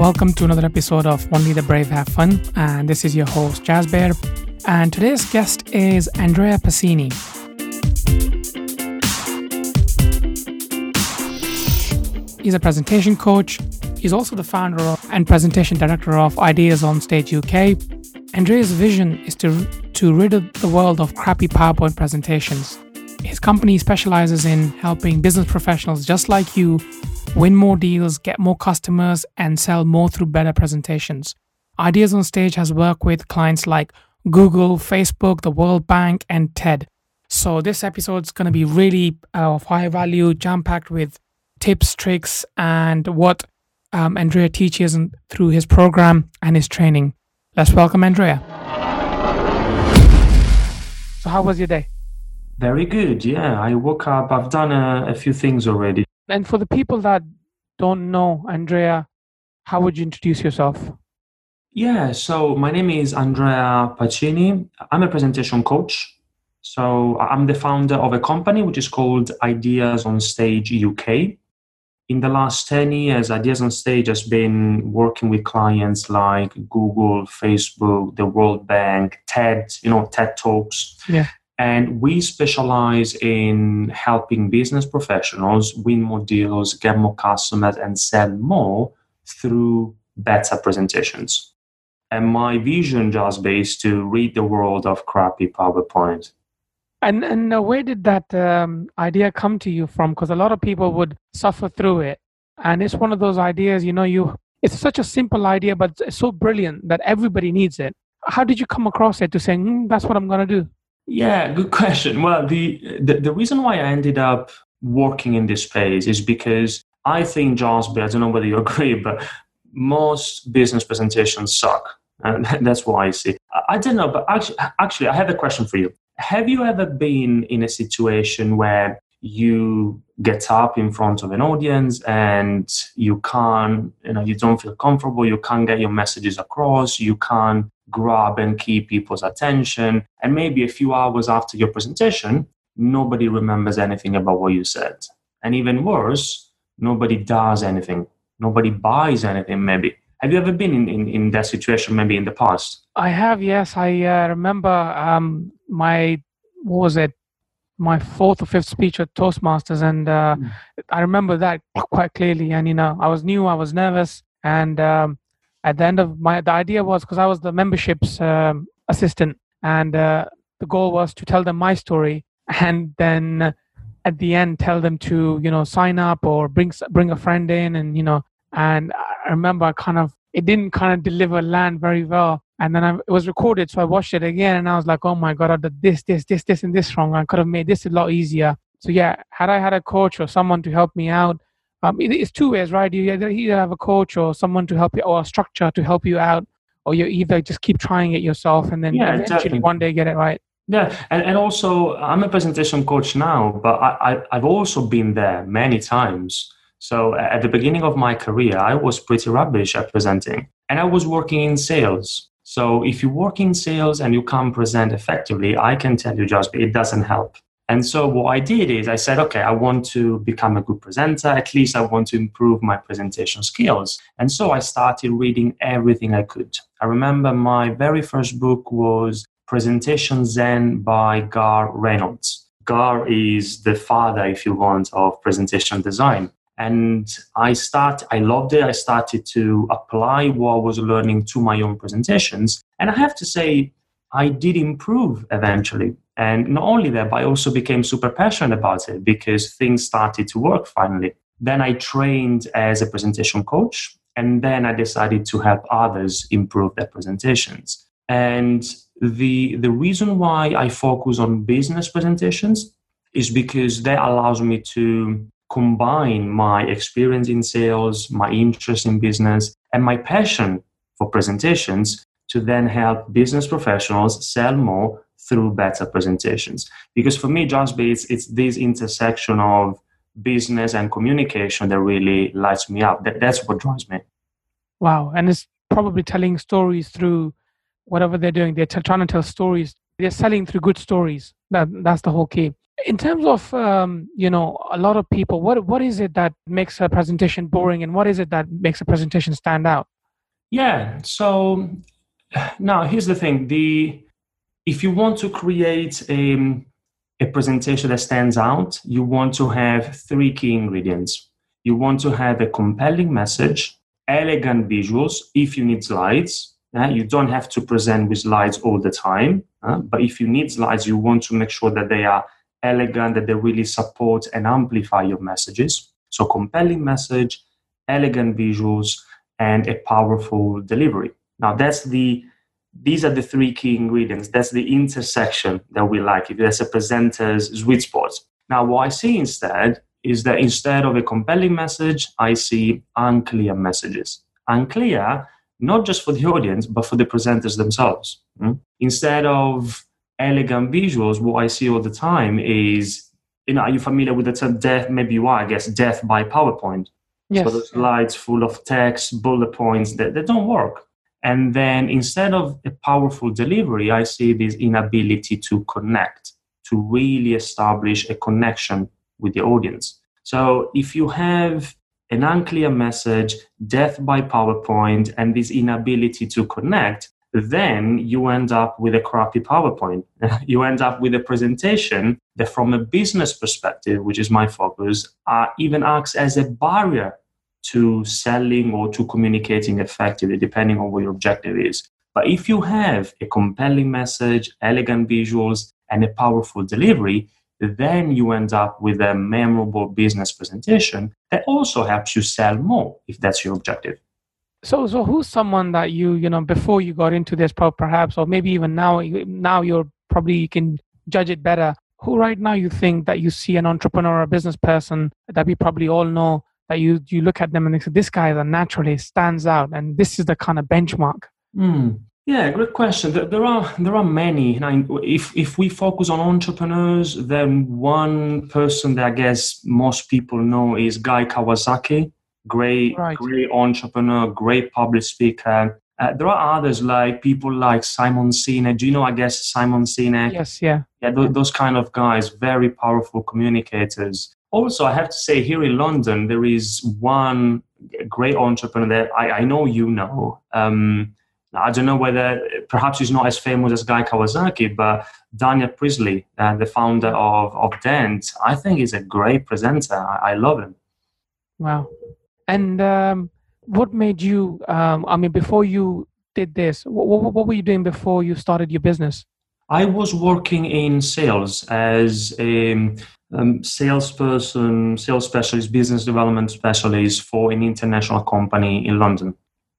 Welcome to another episode of Only the Brave Have Fun. And this is your host, Jasbir. And today's guest is Andrea Pacini. He's a presentation coach. He's also the founder and presentation director of Ideas on Stage UK. Andrea's vision is to, to rid the world of crappy PowerPoint presentations. His company specializes in helping business professionals just like you win more deals, get more customers, and sell more through better presentations. Ideas on Stage has worked with clients like Google, Facebook, the World Bank, and TED. So, this episode is going to be really uh, of high value, jam packed with tips, tricks, and what um, Andrea teaches through his program and his training. Let's welcome Andrea. So, how was your day? Very good. Yeah, I woke up. I've done a, a few things already. And for the people that don't know Andrea, how would you introduce yourself? Yeah, so my name is Andrea Pacini. I'm a presentation coach. So I'm the founder of a company which is called Ideas on Stage UK. In the last 10 years, Ideas on Stage has been working with clients like Google, Facebook, the World Bank, TED, you know, TED Talks. Yeah. And we specialize in helping business professionals win more deals, get more customers, and sell more through better presentations. And my vision just is to read the world of crappy PowerPoint. And and uh, where did that um, idea come to you from? Because a lot of people would suffer through it, and it's one of those ideas. You know, you it's such a simple idea, but it's so brilliant that everybody needs it. How did you come across it to saying mm, that's what I'm going to do? Yeah, good question. Well, the, the, the reason why I ended up working in this space is because I think, Josby, I don't know whether you agree, but most business presentations suck. And that's why I see. I don't know, but actually, actually, I have a question for you. Have you ever been in a situation where you get up in front of an audience and you can't, you know, you don't feel comfortable, you can't get your messages across, you can't grab and keep people's attention. And maybe a few hours after your presentation, nobody remembers anything about what you said. And even worse, nobody does anything. Nobody buys anything, maybe. Have you ever been in, in, in that situation, maybe in the past? I have, yes. I uh, remember um, my, what was it, my fourth or fifth speech at Toastmasters. And uh, mm. I remember that quite clearly. And, you know, I was new, I was nervous. And um, at the end of my the idea was because i was the memberships um, assistant and uh, the goal was to tell them my story and then at the end tell them to you know sign up or bring bring a friend in and you know and i remember I kind of it didn't kind of deliver land very well. And then I, it was recorded so i watched it again and i was like oh my god i did this this this this and this wrong. I could have made this a lot easier. So yeah had i had a coach or someone to help me out um, it's two ways, right? You either, either have a coach or someone to help you, or a structure to help you out, or you either just keep trying it yourself and then yeah, eventually definitely. one day get it right. Yeah, and, and also I'm a presentation coach now, but I, I, I've also been there many times. So at the beginning of my career, I was pretty rubbish at presenting, and I was working in sales. So if you work in sales and you can't present effectively, I can tell you just it doesn't help. And so what I did is I said, okay, I want to become a good presenter. At least I want to improve my presentation skills. And so I started reading everything I could. I remember my very first book was Presentation Zen by Garr Reynolds. Gar is the father, if you want, of presentation design. And I start, I loved it. I started to apply what I was learning to my own presentations. And I have to say, I did improve eventually. And not only that, but I also became super passionate about it because things started to work finally. Then I trained as a presentation coach, and then I decided to help others improve their presentations. And the, the reason why I focus on business presentations is because that allows me to combine my experience in sales, my interest in business, and my passion for presentations to then help business professionals sell more through better presentations. Because for me, John Bates, it's this intersection of business and communication that really lights me up. That, that's what drives me. Wow. And it's probably telling stories through whatever they're doing. They're t- trying to tell stories. They're selling through good stories. That, that's the whole key. in terms of um, you know a lot of people what what is it that makes a presentation boring and what is it that makes a presentation stand out yeah so now here's the thing the if you want to create a, a presentation that stands out you want to have three key ingredients you want to have a compelling message elegant visuals if you need slides uh, you don't have to present with slides all the time uh, but if you need slides you want to make sure that they are elegant, that they really support and amplify your messages. So, compelling message, elegant visuals, and a powerful delivery. Now, that's the these are the three key ingredients. That's the intersection that we like. If that's a presenter's sweet spot. Now, what I see instead is that instead of a compelling message, I see unclear messages. Unclear, not just for the audience, but for the presenters themselves. Mm? Instead of elegant visuals, what I see all the time is, you know, are you familiar with the term death? Maybe you are, I guess, death by PowerPoint. Yes. So those slides full of text, bullet points that, that don't work. And then instead of a powerful delivery, I see this inability to connect, to really establish a connection with the audience. So if you have an unclear message, death by PowerPoint, and this inability to connect, then you end up with a crappy PowerPoint. you end up with a presentation that, from a business perspective, which is my focus, uh, even acts as a barrier to selling or to communicating effectively, depending on what your objective is. But if you have a compelling message, elegant visuals, and a powerful delivery, then you end up with a memorable business presentation that also helps you sell more if that's your objective. So, so who's someone that you, you know, before you got into this, perhaps, or maybe even now, now you're probably you can judge it better. Who right now you think that you see an entrepreneur or a business person that we probably all know that you you look at them and they say this guy that naturally stands out, and this is the kind of benchmark. Mm. Yeah, great question. There are there are many. Now, if if we focus on entrepreneurs, then one person that I guess most people know is Guy Kawasaki great, right. great entrepreneur, great public speaker. Uh, there are others like people like Simon Sinek. Do you know? I guess Simon Sinek. Yes, yeah, yeah. Th- those kind of guys, very powerful communicators. Also, I have to say, here in London, there is one great entrepreneur that I, I know you know. Um, I don't know whether perhaps he's not as famous as Guy Kawasaki, but Daniel Priestley, uh, the founder of, of Dent, I think he's a great presenter. I, I love him. Wow. And um, what made you? Um, I mean, before you did this, what, what, what were you doing before you started your business? I was working in sales as a um, salesperson, sales specialist, business development specialist for an international company in London.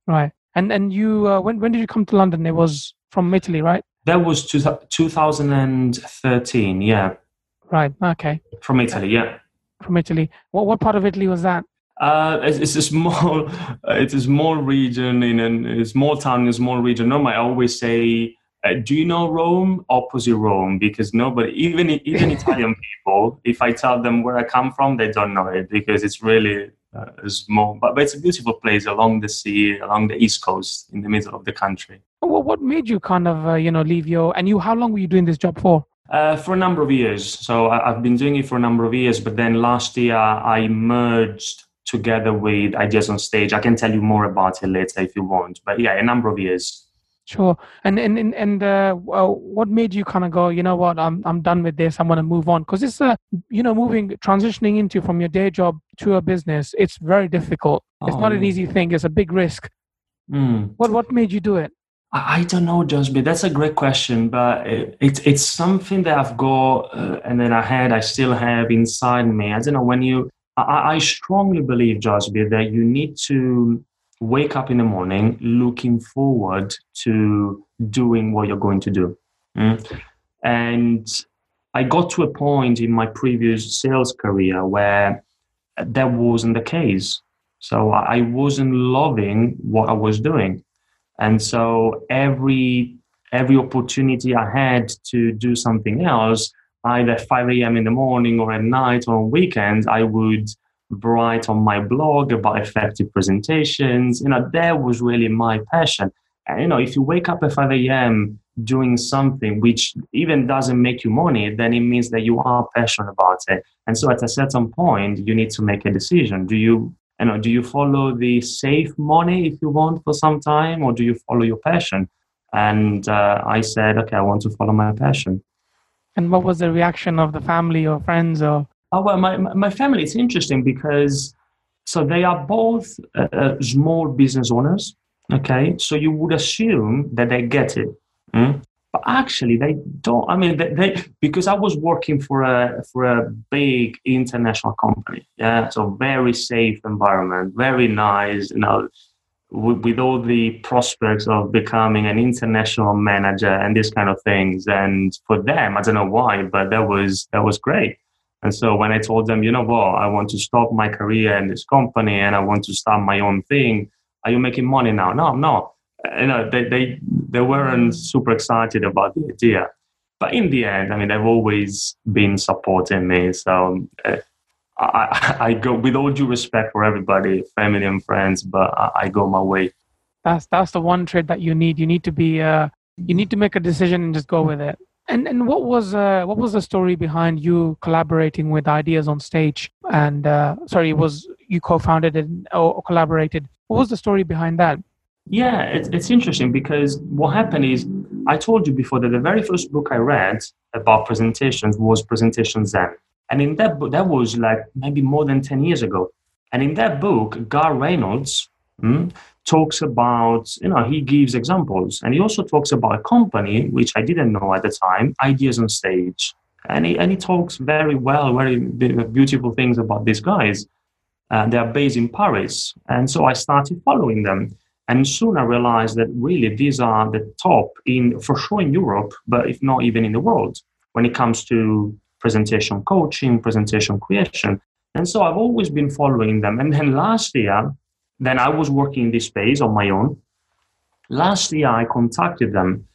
Right. And and you uh, when when did you come to London? It was from Italy, right? That was two, 2013. Yeah. Right. Okay. From Italy. Yeah. From Italy. What what part of Italy was that? Uh, it's, it's, a small, it's a small region in a, a small town in a small region. Normally, I always say, uh, "Do you know Rome?" Opposite Rome, because nobody, even even Italian people, if I tell them where I come from, they don't know it because it's really uh, small. But, but it's a beautiful place along the sea, along the east coast, in the middle of the country. Well, what made you kind of, uh, you know, leave your? And you, how long were you doing this job for? Uh, for a number of years. So I, have been doing it for a number of years. But then last year, I merged together with ideas on stage. I can tell you more about it later if you want. But yeah, a number of years. Sure. And and and, and uh, well, what made you kind of go? You know what? I'm I'm done with this. I'm going to move on because it's a you know moving transitioning into from your day job to a business. It's very difficult. It's not an oh. easy thing. It's a big risk. Mm. What what made you do it? I don't know, Josby. That's a great question, but it, it's it's something that I've got, uh, and then I had, I still have inside me. I don't know when you I, I strongly believe, Josby, that you need to wake up in the morning looking forward to doing what you're going to do. Mm? And I got to a point in my previous sales career where that wasn't the case. So I wasn't loving what I was doing. And so every every opportunity I had to do something else, either 5 a.m. in the morning or at night or on weekends, I would write on my blog about effective presentations. You know, that was really my passion. And, you know, if you wake up at 5 a.m. doing something which even doesn't make you money, then it means that you are passionate about it. And so at a certain point, you need to make a decision. Do you, you know, do you follow the safe money if you want for some time, or do you follow your passion? And uh, I said, okay, I want to follow my passion. And what was the reaction of the family or friends or? Oh well, my my family. It's interesting because so they are both uh, uh, small business owners. Okay, so you would assume that they get it, mm? but actually they don't. I mean, they, they, because I was working for a for a big international company. Yeah, so very safe environment, very nice. You know, with, with all the prospects of becoming an international manager and these kind of things. And for them, I don't know why, but that was that was great. And so when I told them, you know what, I want to stop my career in this company and I want to start my own thing, are you making money now? No, I'm not. You know, they, they, they weren't super excited about the idea. But in the end, I mean, they've always been supporting me. So uh, I, I go with all due respect for everybody, family and friends, but I, I go my way. That's that's the one trait that you need. You need to be uh, you need to make a decision and just go with it. And and what was uh, what was the story behind you collaborating with Ideas on Stage? And uh, sorry, was you co-founded and or collaborated? What was the story behind that? Yeah, it's it's interesting because what happened is I told you before that the very first book I read about presentations was Presentation Zen. And in that book, that was like maybe more than 10 years ago. And in that book, Garr Reynolds mm, talks about, you know, he gives examples. And he also talks about a company, which I didn't know at the time, Ideas on Stage. And he, and he talks very well, very beautiful things about these guys. Uh, they are based in Paris. And so I started following them. And soon I realized that really these are the top in, for sure in Europe, but if not even in the world, when it comes to presentation coaching, presentation creation. And so I've always been following them. And then last year, then I was working in this space on my own. Last year, I contacted them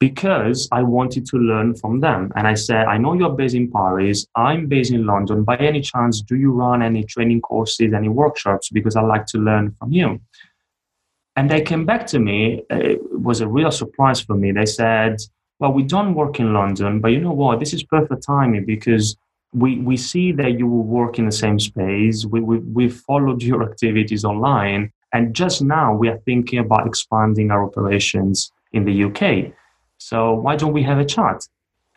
because I wanted to learn from them. And I said, I know you're based in Paris. I'm based in London. By any chance, do you run any training courses, any workshops? Because I'd like to learn from you. And they came back to me. It was a real surprise for me. They said, well, we don't work in London, but you know what? This is perfect timing because we, we see that you work in the same space. We, we, we followed your activities online. And just now we are thinking about expanding our operations in the UK. So why don't we have a chat?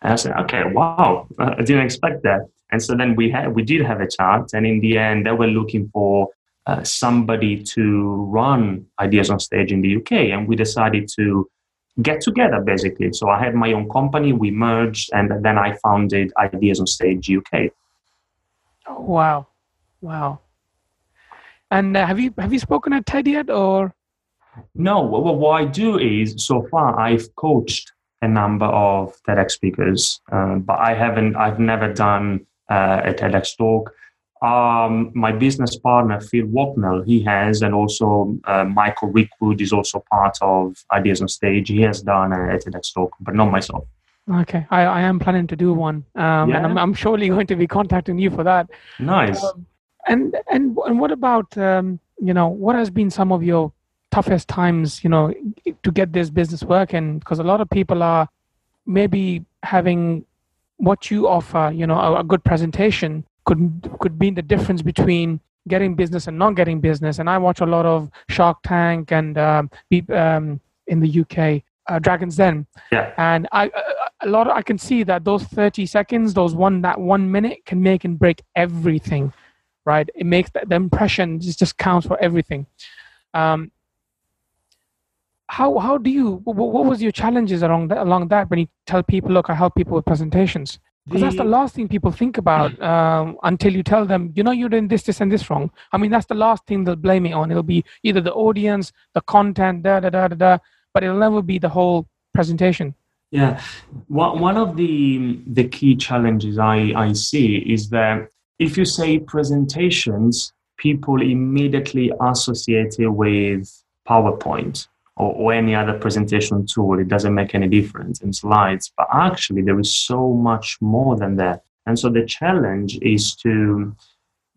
And I said, okay, wow, I didn't expect that. And so then we had, we did have a chat. And in the end, they were looking for uh, somebody to run ideas on stage in the UK. And we decided to get together basically. So I had my own company, we merged, and then I founded Ideas on Stage UK. Oh, wow, wow! And uh, have you have you spoken at TED yet, or? No. Well, what I do is so far I've coached a number of TEDx speakers, um, but I haven't. I've never done uh, a TEDx talk um, my business partner Phil Waknell, he has, and also uh, Michael Rickwood is also part of Ideas on Stage. He has done a TEDx talk, but not myself. Okay, I, I am planning to do one, um, yeah. and I'm, I'm surely going to be contacting you for that. Nice. Um, and and and what about um, you know what has been some of your toughest times you know to get this business working? Because a lot of people are maybe having what you offer, you know, a, a good presentation could could be the difference between getting business and not getting business. And I watch a lot of Shark Tank and um, um, in the UK, uh, Dragons Den. Yeah. And I a lot of, I can see that those 30 seconds, those one that one minute can make and break everything, right? It makes the, the impression just, just counts for everything. Um, how how do you what was your challenges along that, along that when you tell people look I help people with presentations because that's the last thing people think about um, until you tell them, you know, you're doing this, this, and this wrong. I mean, that's the last thing they'll blame it on. It'll be either the audience, the content, da da da da da, but it'll never be the whole presentation. Yeah, one one of the the key challenges I I see is that if you say presentations, people immediately associate it with PowerPoint or, or any other presentation tool. It doesn't make any difference in slides. But actually, there is so much more than that. And so the challenge is to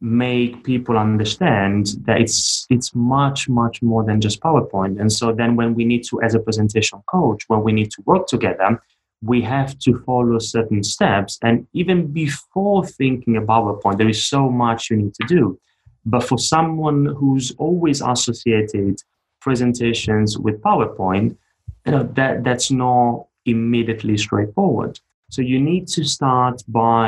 make people understand that it's it's much much more than just powerpoint and so then when we need to as a presentation coach when we need to work together we have to follow certain steps and even before thinking about powerpoint there is so much you need to do but for someone who's always associated presentations with powerpoint you know that that's not immediately straightforward so you need to start by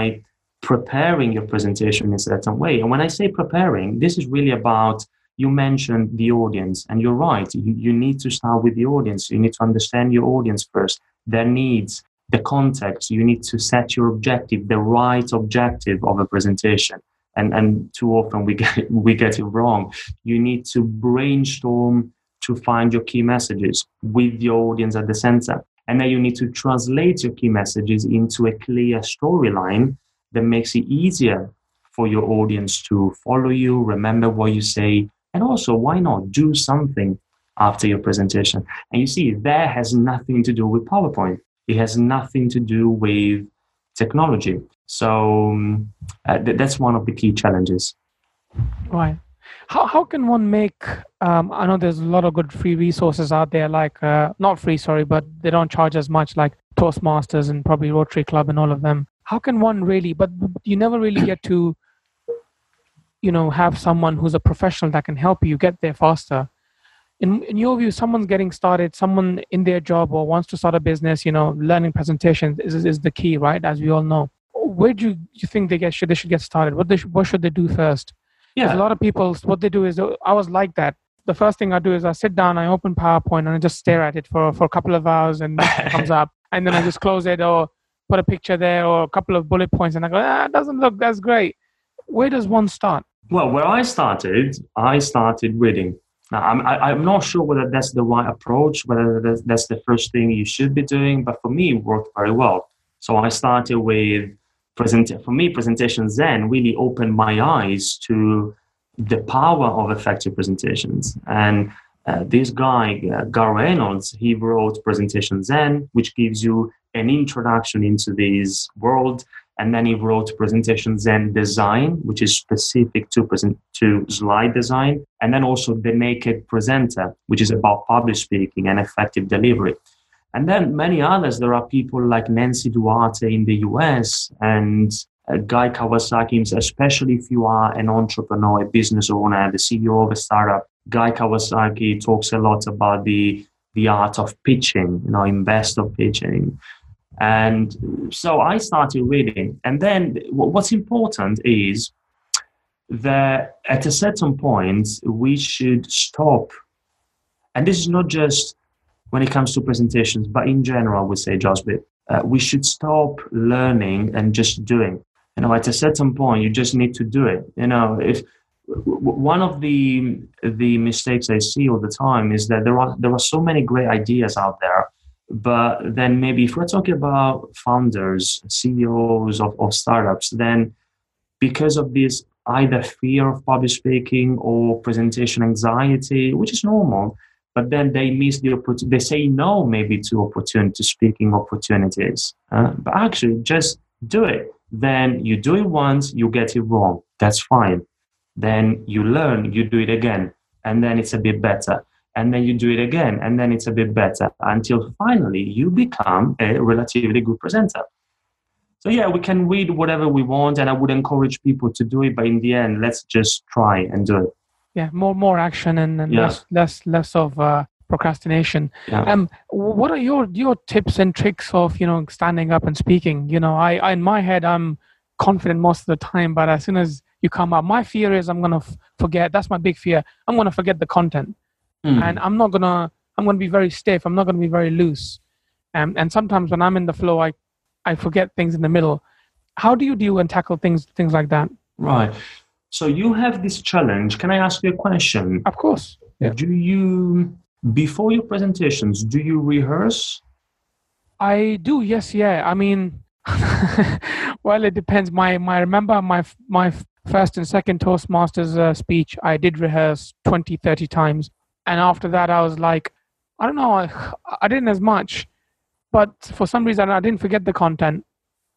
preparing your presentation in a certain way. And when I say preparing, this is really about you mentioned the audience, and you're right. You, you need to start with the audience. You need to understand your audience first, their needs, the context. You need to set your objective, the right objective of a presentation. And, and too often we get, we get it wrong. You need to brainstorm to find your key messages with your audience at the center. And then you need to translate your key messages into a clear storyline that makes it easier for your audience to follow you, remember what you say, and also why not do something after your presentation? And you see, that has nothing to do with PowerPoint. It has nothing to do with technology. So um, uh, th- that's one of the key challenges. Right. How, how can one make um, i know there's a lot of good free resources out there like uh, not free sorry but they don't charge as much like toastmasters and probably rotary club and all of them. How can one really but you never really get to you know have someone who's a professional that can help you get there faster. In, in your view someone's getting started someone in their job or wants to start a business you know learning presentations is, is the key right as we all know. Where do you, you think they get should they should get started? What they what should they do first yeah a lot of people what they do is i was like that the first thing i do is i sit down i open powerpoint and i just stare at it for, for a couple of hours and it comes up and then i just close it or put a picture there or a couple of bullet points and I go, ah, it doesn't look that's great. Where does one start? Well, where I started, I started reading. Now, I'm, I, am not sure whether that's the right approach, whether that's, that's the first thing you should be doing, but for me, it worked very well. So I started with present. For me, presentation Zen really opened my eyes to the power of effective presentations. And uh, this guy, uh, Garr Reynolds, he wrote Presentation Zen, which gives you an introduction into this world. And then he wrote Presentation Zen Design, which is specific to present to slide design. And then also The Naked Presenter, which is about public speaking and effective delivery. And then many others. There are people like Nancy Duarte in the US and uh, Guy Kawasaki, especially if you are an entrepreneur, a business owner, the CEO of a startup. Guy Kawasaki talks a lot about the the art of pitching, you know, invest of pitching. And so I started reading. And then what's important is that at a certain point, we should stop. And this is not just when it comes to presentations, but in general, we say, Josby, uh, we should stop learning and just doing. You know, at a certain point, you just need to do it. You know, if one of the the mistakes I see all the time is that there are there are so many great ideas out there but then maybe if we're talking about founders, CEOs of, of startups, then because of this either fear of public speaking or presentation anxiety, which is normal, but then they miss the opportunity. They say no maybe to opportunity, speaking opportunities. Uh, but actually, just do it. Then you do it once, you get it wrong. That's fine. Then you learn, you do it again, and then it's a bit better and then you do it again and then it's a bit better until finally you become a relatively good presenter so yeah we can read whatever we want and i would encourage people to do it but in the end let's just try and do it yeah more more action and, and yeah. less less less of uh, procrastination yeah. um what are your your tips and tricks of you know standing up and speaking you know I, I in my head i'm confident most of the time but as soon as you come up my fear is i'm gonna f- forget that's my big fear i'm gonna forget the content mm. and I'm not gonna I'm gonna be very stiff. I'm not gonna be very loose. Um, and sometimes when I'm in the flow, I I forget things in the middle. How do you deal and tackle things things like that? Right. So you have this challenge. Can I ask you a question? Of course. Yeah. Do you before your presentations do you rehearse? I do. Yes. Yeah. I mean, well, it depends. My my remember my my first and second Toastmasters uh, speech. I did rehearse 20, 30 times and after that i was like i don't know i, I didn't as much but for some reason i didn't forget the content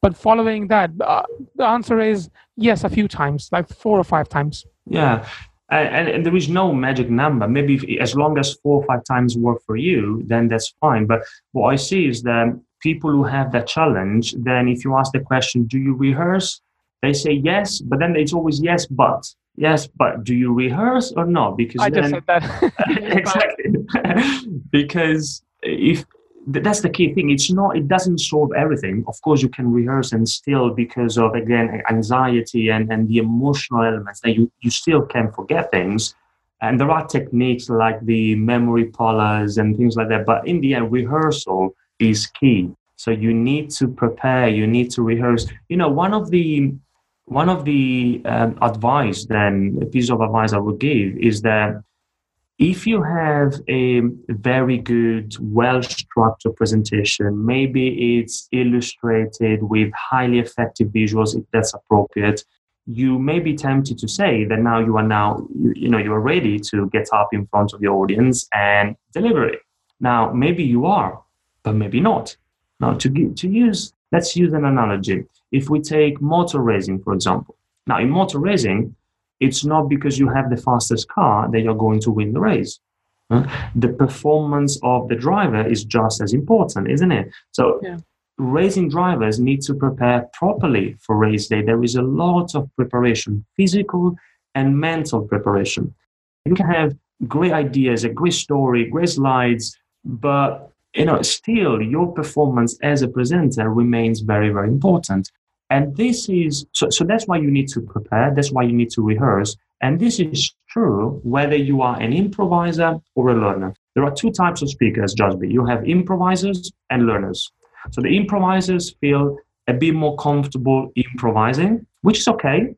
but following that, uh, the answer is yes, a few times, like four or five times. Yeah. And, and, there is no magic number. Maybe if, as long as four or five times work for you, then that's fine. But what I see is that people who have that challenge, then if you ask the question, do you rehearse? They say yes, but then it's always yes, but. Yes, but do you rehearse or not? Because I then, just said that. exactly. because if that's the key thing. It's not it doesn't solve everything. Of course you can rehearse and still because of again anxiety and, and the emotional elements that you, you still can forget things. And there are techniques like the memory palace and things like that but in the end rehearsal is key. So you need to prepare you need to rehearse. You know one of the one of the um, advice then a piece of advice i would give is that if you have a very good, well structured presentation, maybe it's illustrated with highly effective visuals, if that's appropriate, you may be tempted to say that now you are now, you, you know, you are ready to get up in front of your audience and deliver it. Now, maybe you are, but maybe not. Now, to, to use, let's use an analogy. If we take motor racing, for example. Now, in motor racing, it's not because you have the fastest car that you're going to win the race. The performance of the driver is just as important, isn't it? So, yeah. racing drivers need to prepare properly for race day. There is a lot of preparation, physical and mental preparation. You can have great ideas, a great story, great slides, but you know, still your performance as a presenter remains very, very important. And this is so, so that's why you need to prepare, that's why you need to rehearse. And this is true whether you are an improviser or a learner. There are two types of speakers, Jasby. You have improvisers and learners. So the improvisers feel a bit more comfortable improvising, which is okay.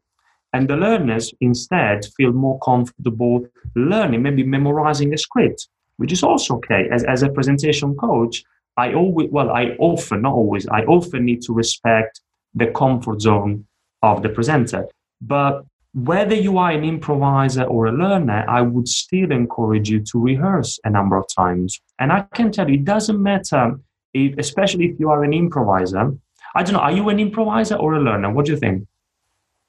And the learners instead feel more comfortable learning, maybe memorizing a script, which is also okay. As, as a presentation coach, I always, well, I often, not always, I often need to respect the comfort zone of the presenter. But whether you are an improviser or a learner, I would still encourage you to rehearse a number of times. And I can tell you, it doesn't matter, if, especially if you are an improviser. I don't know, are you an improviser or a learner? What do you think?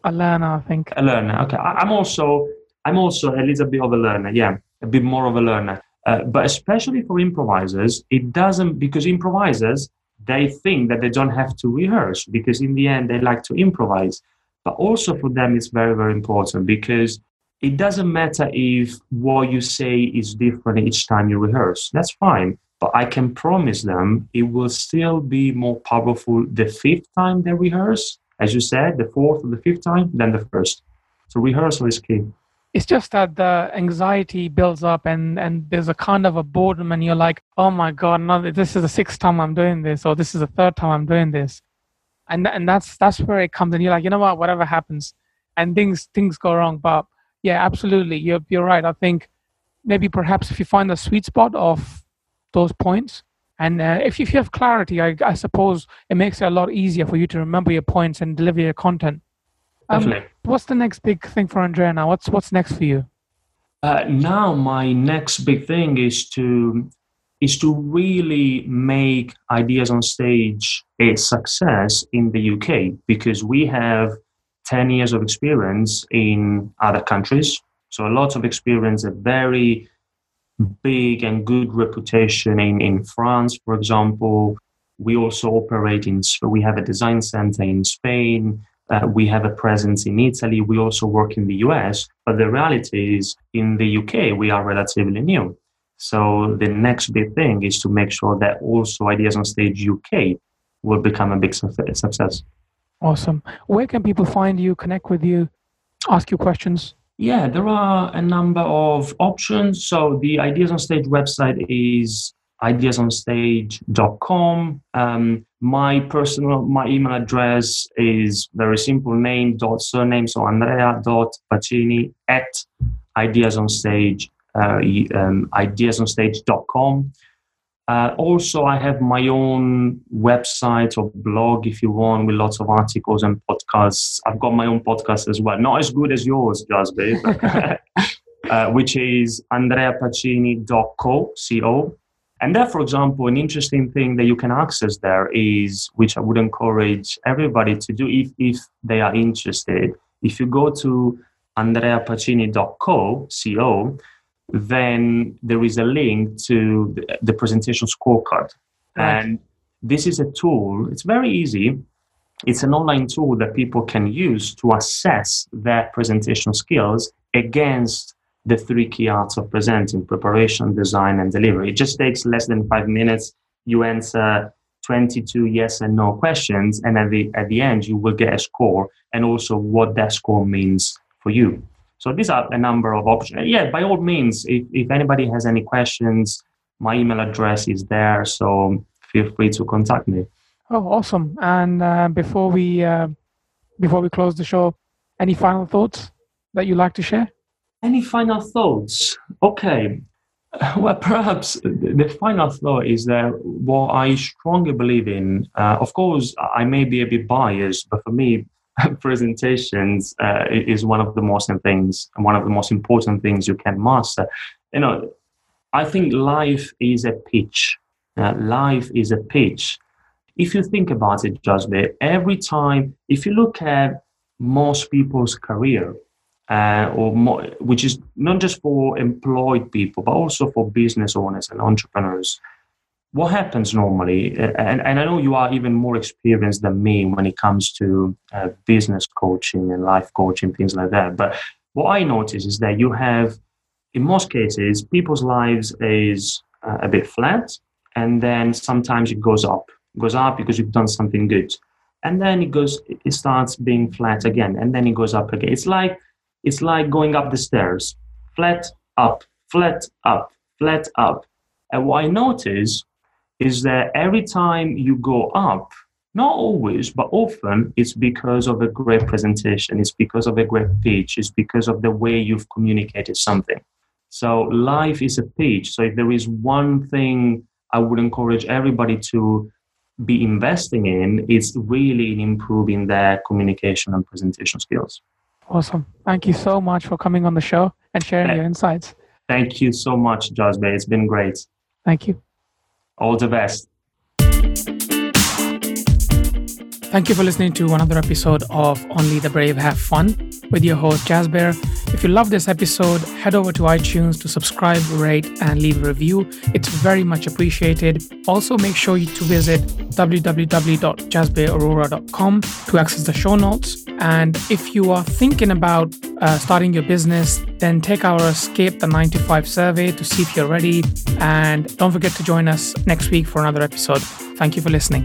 A learner, I think. A learner. Okay, I, am also I'm also a little bit of a learner. Yeah, a bit more of a learner. Uh, but especially for improvisers, it doesn't because improvisers they think that they don't have to rehearse because in the end they like to improvise. But also for them, it's very, very important because it doesn't matter if what you say is different each time you rehearse. That's fine. But I can promise them it will still be more powerful the fifth time they rehearse, as you said, the fourth or the fifth time, than the first. So rehearsal is key it's just that the anxiety builds up and and there's a kind of a boredom and you're like oh my god no, this is the sixth time i'm doing this or this is the third time i'm doing this. And and that's that's where it comes and you're like you know what? Whatever happens. And things things go wrong. But yeah absolutely. You're you're right. I think maybe perhaps if you find the sweet spot of those points and uh, if, if you have clarity I, I suppose it makes it a lot easier for you to remember your points and deliver your content um, what's the next big thing for Andrea now? What's what's next for you? Uh, now my next big thing is to is to really make ideas on stage a success in the UK because we have 10 years of experience in other countries. So a lot of experience, a very big and good reputation in, in France, for example. We also operate in, we have a design center in Spain. Uh, we have a presence in Italy. We also work in the US. But the reality is, in the UK, we are relatively new. So the next big thing is to make sure that also Ideas on Stage UK will become a big success. Awesome. Where can people find you, connect with you, ask you questions? Yeah, there are a number of options. So the Ideas on Stage website is ideasonstage.com. Um, my personal, my email address is very simple name dot surname. So Andrea dot Pacini at ideas on ideasonstage, uh, um, ideasonstage.com. Uh, also, I have my own website or blog, if you want, with lots of articles and podcasts. I've got my own podcast as well. Not as good as yours, Jasby, uh, which is Andrea Pacini andreapacini.co, C-O, And there, for example, an interesting thing that you can access there is, which I would encourage everybody to do if, if they are interested. If you go to andreapacini.co, co, then there is a link to the presentation scorecard. Right. And this is a tool, it's very easy. It's an online tool that people can use to assess their presentation skills against the three key arts of presenting preparation, design, and delivery. It just takes less than five minutes. You answer 22 yes and no questions, and at the, at the end, you will get a score and also what that score means for you. So these are a number of options. Yeah, by all means, if, if anybody has any questions, my email address is there. So feel free to contact me. Oh, awesome! And uh, before we uh, before we close the show, any final thoughts that you'd like to share? Any final thoughts? Okay. Well, perhaps the final thought is that what I strongly believe in, uh, of course, I may be a bit biased, but for me, presentations uh, is one of the most things, one of the most important things you can master. You know, I think life is a pitch. Uh, life is a pitch. If you think about it, just every time, if you look at most people's career, uh, or more, which is not just for employed people, but also for business owners and entrepreneurs. What happens normally, uh, and, and I know you are even more experienced than me when it comes to uh, business coaching and life coaching, things like that. But what I notice is that you have, in most cases, people's lives is uh, a bit flat, and then sometimes it goes up, it goes up because you've done something good, and then it goes, it starts being flat again, and then it goes up again. It's like it's like going up the stairs flat up, flat up, flat up. And what I notice is that every time you go up, not always, but often it's because of a great presentation, it's because of a great pitch, it's because of the way you've communicated something. So life is a pitch. So if there is one thing I would encourage everybody to be investing in, it's really in improving their communication and presentation skills. Awesome. Thank you so much for coming on the show and sharing your insights. Thank you so much, Jazbe. It's been great. Thank you. All the best. Thank you for listening to another episode of Only the Brave Have Fun with your host, Bear. If you love this episode, head over to iTunes to subscribe, rate, and leave a review. It's very much appreciated. Also, make sure you to visit www.jasbirarora.com to access the show notes. And if you are thinking about uh, starting your business, then take our Escape the 95 survey to see if you're ready. And don't forget to join us next week for another episode. Thank you for listening.